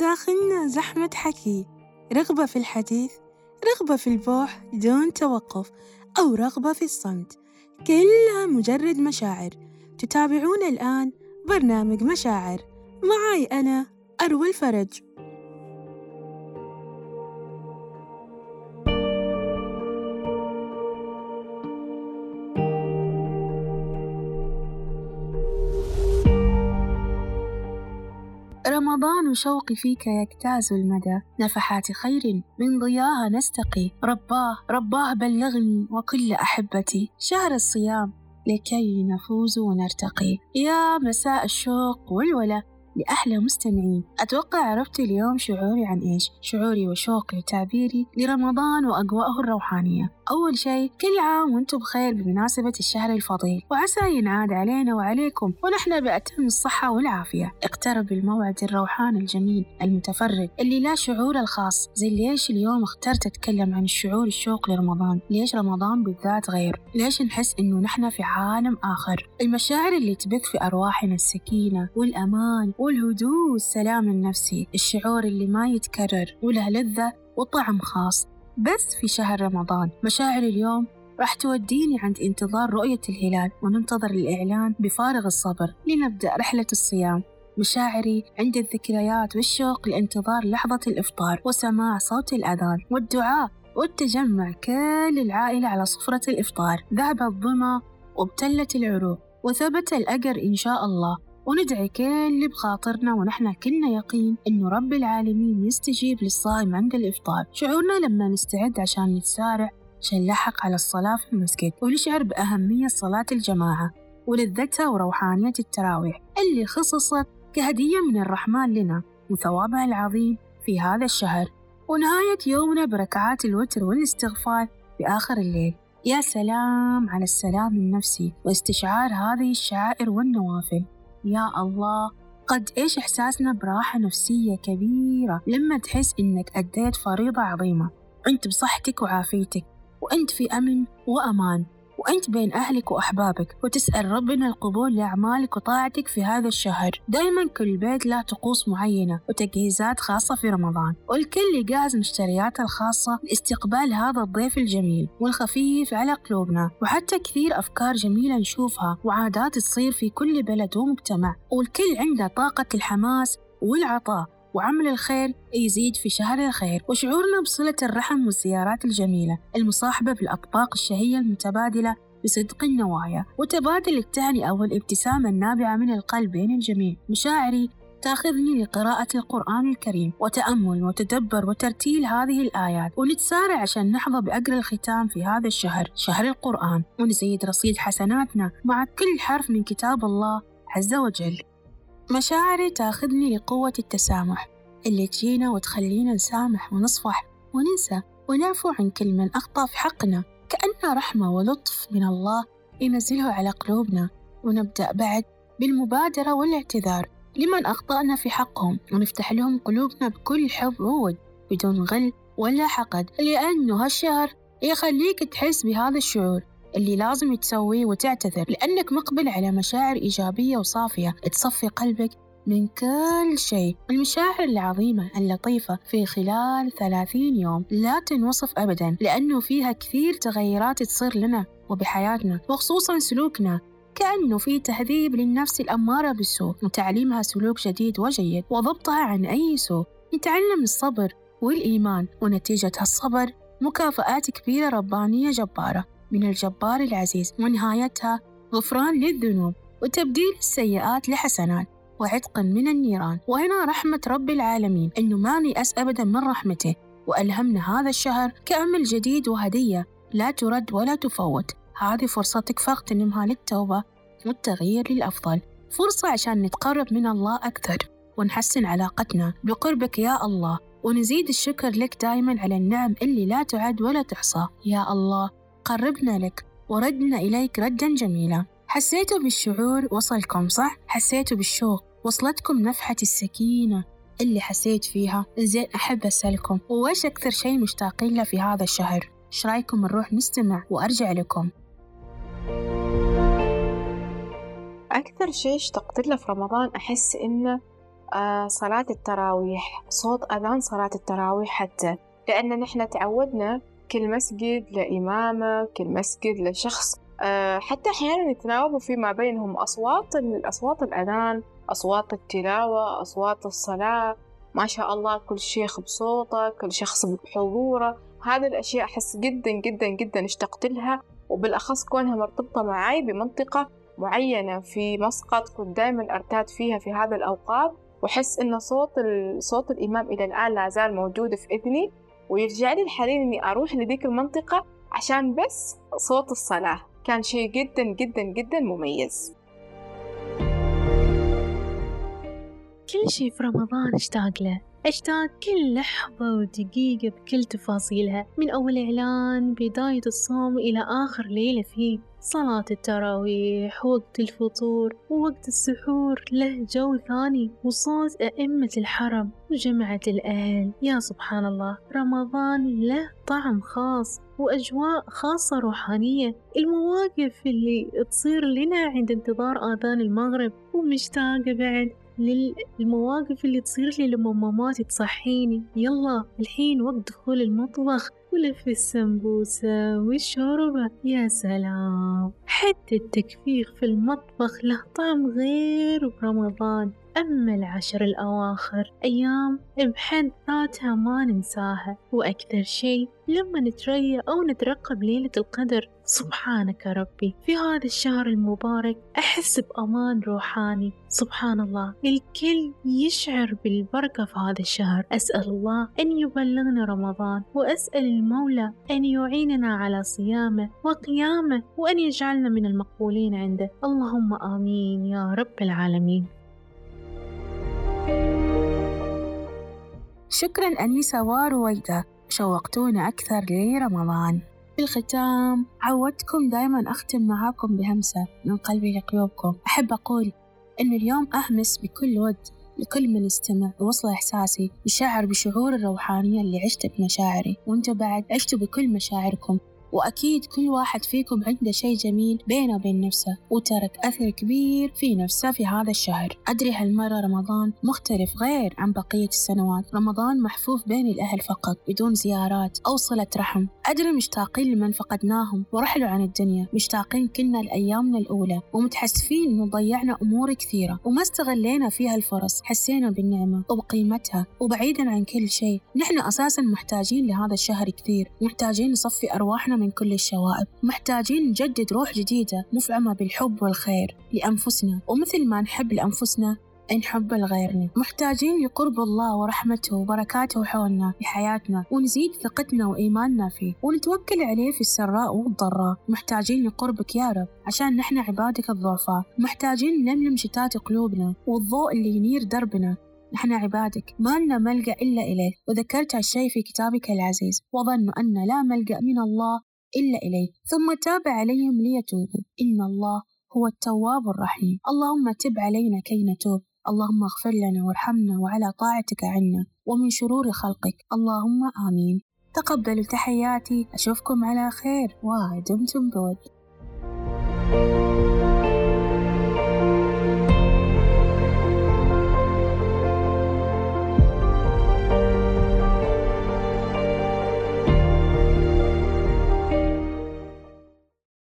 بداخلنا زحمة حكي. رغبة في الحديث رغبة في البوح دون توقف أو رغبة في الصمت. كلها مجرد مشاعر. تتابعون الآن برنامج مشاعر. معي أنا أروى الفرج. رمضان وشوقي فيك يجتاز المدى. نفحات خير من ضياها نستقي. رباه رباه بلغني وكل أحبتي. شهر الصيام لكي نفوز ونرتقي. يا مساء الشوق والولا لأحلى مستمعين. أتوقع عرفت اليوم شعوري عن إيش؟ شعوري وشوقي وتعبيري لرمضان وأجواءه الروحانية. أول شيء كل عام وأنتم بخير بمناسبة الشهر الفضيل. وعسى ينعاد علينا وعليكم ونحن بأتم الصحة والعافية. اقترب الموعد الروحاني الجميل المتفرد اللي لا شعور الخاص. زي ليش اليوم اخترت أتكلم عن الشعور الشوق لرمضان؟ ليش رمضان بالذات غير؟ ليش نحس إنه نحن في عالم آخر؟ المشاعر اللي تبث في أرواحنا السكينة والأمان والهدوء والسلام النفسي الشعور اللي ما يتكرر وله لذة وطعم خاص. بس في شهر رمضان مشاعر اليوم راح توديني عند انتظار رؤية الهلال وننتظر الإعلان بفارغ الصبر لنبدأ رحلة الصيام. مشاعري عند الذكريات والشوق لانتظار لحظة الإفطار وسماع صوت الأذان والدعاء والتجمع كل العائلة على صفرة الإفطار. ذهب الظما وابتلت العروق وثبت الأجر إن شاء الله. وندعي كل بخاطرنا ونحن كلنا يقين إنه رب العالمين يستجيب للصائم عند الإفطار. شعورنا لما نستعد عشان نتسارع عشان نلحق على الصلاة في المسجد ونشعر بأهمية صلاة الجماعة ولذتها وروحانية التراويح اللي خصصت كهدية من الرحمن لنا وثوابها العظيم في هذا الشهر. ونهاية يومنا بركعات الوتر والاستغفار في آخر الليل. يا سلام على السلام النفسي واستشعار هذه الشعائر والنوافل. يا الله قد إيش إحساسنا براحة نفسية كبيرة. لما تحس إنك أديت فريضة عظيمة أنت بصحتك وعافيتك وأنت في أمن وأمان. وأنت بين أهلك وأحبابك وتسأل ربنا القبول لأعمالك وطاعتك في هذا الشهر. دايما كل بيت له طقوس معينة وتجهيزات خاصة في رمضان والكل يجهز مشترياته الخاصة لاستقبال هذا الضيف الجميل والخفيف على قلوبنا. وحتى كثير أفكار جميلة نشوفها وعادات تصير في كل بلد ومجتمع والكل عنده طاقة الحماس والعطاء. وعمل الخير يزيد في شهر الخير. وشعورنا بصلة الرحم والزيارات الجميلة المصاحبة بالأطباق الشهية المتبادلة بصدق النوايا وتبادل التهنئة والابتسامة النابعة من القلب بين الجميع مشاعري تأخذني لقراءة القرآن الكريم وتأمل وتدبر وترتيل هذه الآيات ونتسارع عشان نحظى بأجر الختام في هذا الشهر شهر القرآن ونزيد رصيد حسناتنا مع كل حرف من كتاب الله عز وجل. مشاعري تاخذني لقوة التسامح اللي تجينا وتخلينا نسامح ونصفح وننسى ونعفو عن كل من أخطأ في حقنا. كأنها رحمة ولطف من الله ينزله على قلوبنا. ونبدأ بعد بالمبادرة والاعتذار لمن أخطأنا في حقهم. ونفتح لهم قلوبنا بكل حب وود بدون غل ولا حقد. لأنه هالشهر يخليك تحس بهذا الشعور. اللي لازم تسويه وتعتذر لأنك مقبل على مشاعر إيجابية وصافية. تصفي قلبك من كل شيء. المشاعر العظيمة اللطيفة في خلال ثلاثين يوم لا تنوصف أبدا لأنه فيها كثير تغيرات تصير لنا وبحياتنا وخصوصا سلوكنا. كأنه في تهذيب للنفس الأمارة بالسوء وتعليمها سلوك جديد وجيد وضبطها عن أي سوء. نتعلم الصبر والإيمان ونتيجة هالصبر مكافآت كبيرة ربانية جبارة. من الجبار العزيز ونهايتها غفران للذنوب وتبديل السيئات لحسنات وعتق من النيران. وهنا رحمة رب العالمين إنه ما نيأس أبدا من رحمته وألهمنا هذا الشهر كأمل جديد وهدية لا ترد ولا تفوت. هذه فرصتك فاغتنمها للتوبة والتغيير للأفضل. فرصة عشان نتقرب من الله أكثر ونحسن علاقتنا بقربك يا الله ونزيد الشكر لك دائما على النعم اللي لا تعد ولا تحصى. يا الله قربنا لك وردنا إليك ردا جميلا حسيتوا بالشعور وصلكم صح؟ حسيتوا بالشوق وصلتكم نفحة السكينة اللي حسيت فيها زين أحب أسألكم وإيش أكثر شيء مشتاقين له في هذا الشهر؟ إيش رأيكم نروح نستمع وأرجع لكم أكثر شيء اشتقت له في رمضان أحس إنه آه صلاة التراويح صوت أذان صلاة التراويح حتى لأن نحن تعودنا كل مسجد لإمامة كل مسجد لشخص. آه حتى أحيانا يتناوبوا فيما بينهم أصوات أصوات الأذان أصوات التلاوة أصوات الصلاة. ما شاء الله كل شيخ بصوته كل شخص بحضوره. هذه الأشياء أحس جدا جدا جدا اشتقت لها. وبالأخص كونها مرتبطة معاي بمنطقة معينة في مسقط كنت دائما أرتاد فيها في هذا الأوقات. وأحس إن صوت صوت الإمام إلى الآن لا زال موجود في إذني. ويرجع لي الحنين إني أروح لذيك المنطقة عشان بس صوت الصلاة. كان شيء جدا جدا جدا مميز. كل شي في رمضان اشتاق له. أشتاق كل لحظة ودقيقة بكل تفاصيلها من أول إعلان بداية الصوم إلى آخر ليلة فيه. صلاة التراويح وقت الفطور ووقت السحور له جو ثاني وصوت أئمة الحرم وجمعة الأهل. يا سبحان الله رمضان له طعم خاص وأجواء خاصة روحانية. المواقف اللي تصير لنا عند انتظار آذان المغرب ومشتاقة بعد. للمواقف اللي تصير لي لما ماماتي تصحيني. يلا الحين وقت دخول المطبخ. ولف السمبوسة والشوربة. يا سلام! حتى التكفيخ في المطبخ له طعم غير برمضان. أما العشر الأواخر أيام بحد ذاتها ما ننساها. وأكثر شي لما نتريا أو نترقب ليلة القدر سبحانك ربي. في هذا الشهر المبارك أحس بأمان روحاني. سبحان الله. الكل يشعر بالبركة في هذا الشهر. أسأل الله أن يبلغنا رمضان وأسأل المولى أن يعيننا على صيامه وقيامه وأن يجعلنا من المقبولين عنده. اللهم آمين يا رب العالمين. شكرا أنيسة ورويدة شوقتونا أكثر لرمضان. في الختام عودتكم دايما أختم معاكم بهمسة من قلبي لقلوبكم أحب أقول إن اليوم أهمس بكل ود لكل من استمع ووصل إحساسي وشعر بشعور الروحانية اللي عشت بمشاعري. وانتوا بعد عشتوا بكل مشاعركم. وأكيد كل واحد فيكم عنده شيء جميل بينه وبين نفسه وترك أثر كبير في نفسه في هذا الشهر. أدري هالمرة رمضان مختلف غير عن بقية السنوات. رمضان محفوف بين الأهل فقط بدون زيارات أو صلة رحم. أدري مشتاقين لمن فقدناهم ورحلوا عن الدنيا مشتاقين كنا لأيامنا الأولى ومتحسفين إنه ضيعنا أمور كثيرة وما استغلينا فيها الفرص. حسينا بالنعمة وبقيمتها وبعيدا عن كل شيء. نحن أساسا محتاجين لهذا الشهر كثير محتاجين نصفي أرواحنا من كل الشوائب. محتاجين نجدد روح جديدة مفعمة بالحب والخير لأنفسنا. ومثل ما نحب لأنفسنا نحب لغيرنا. محتاجين لقرب الله ورحمته وبركاته حولنا في حياتنا ونزيد ثقتنا وإيماننا فيه ونتوكل عليه في السراء والضراء. محتاجين لقربك يا رب عشان نحن عبادك الضعفاء. محتاجين نلملم شتات قلوبنا والضوء اللي ينير دربنا. نحن عبادك. ما لنا ملجأ إلا إليه وذكرت هالشيء في كتابك العزيز. وظنوا أن لا ملجأ من الله إلا إليه. ثم تاب عليهم ليتوبوا. إن الله هو التواب الرحيم. اللهم تب علينا كي نتوب. اللهم اغفر لنا وارحمنا وعلى طاعتك عنا ومن شرور خلقك. اللهم آمين. تقبلوا تحياتي. أشوفكم على خير. ودمتم بود.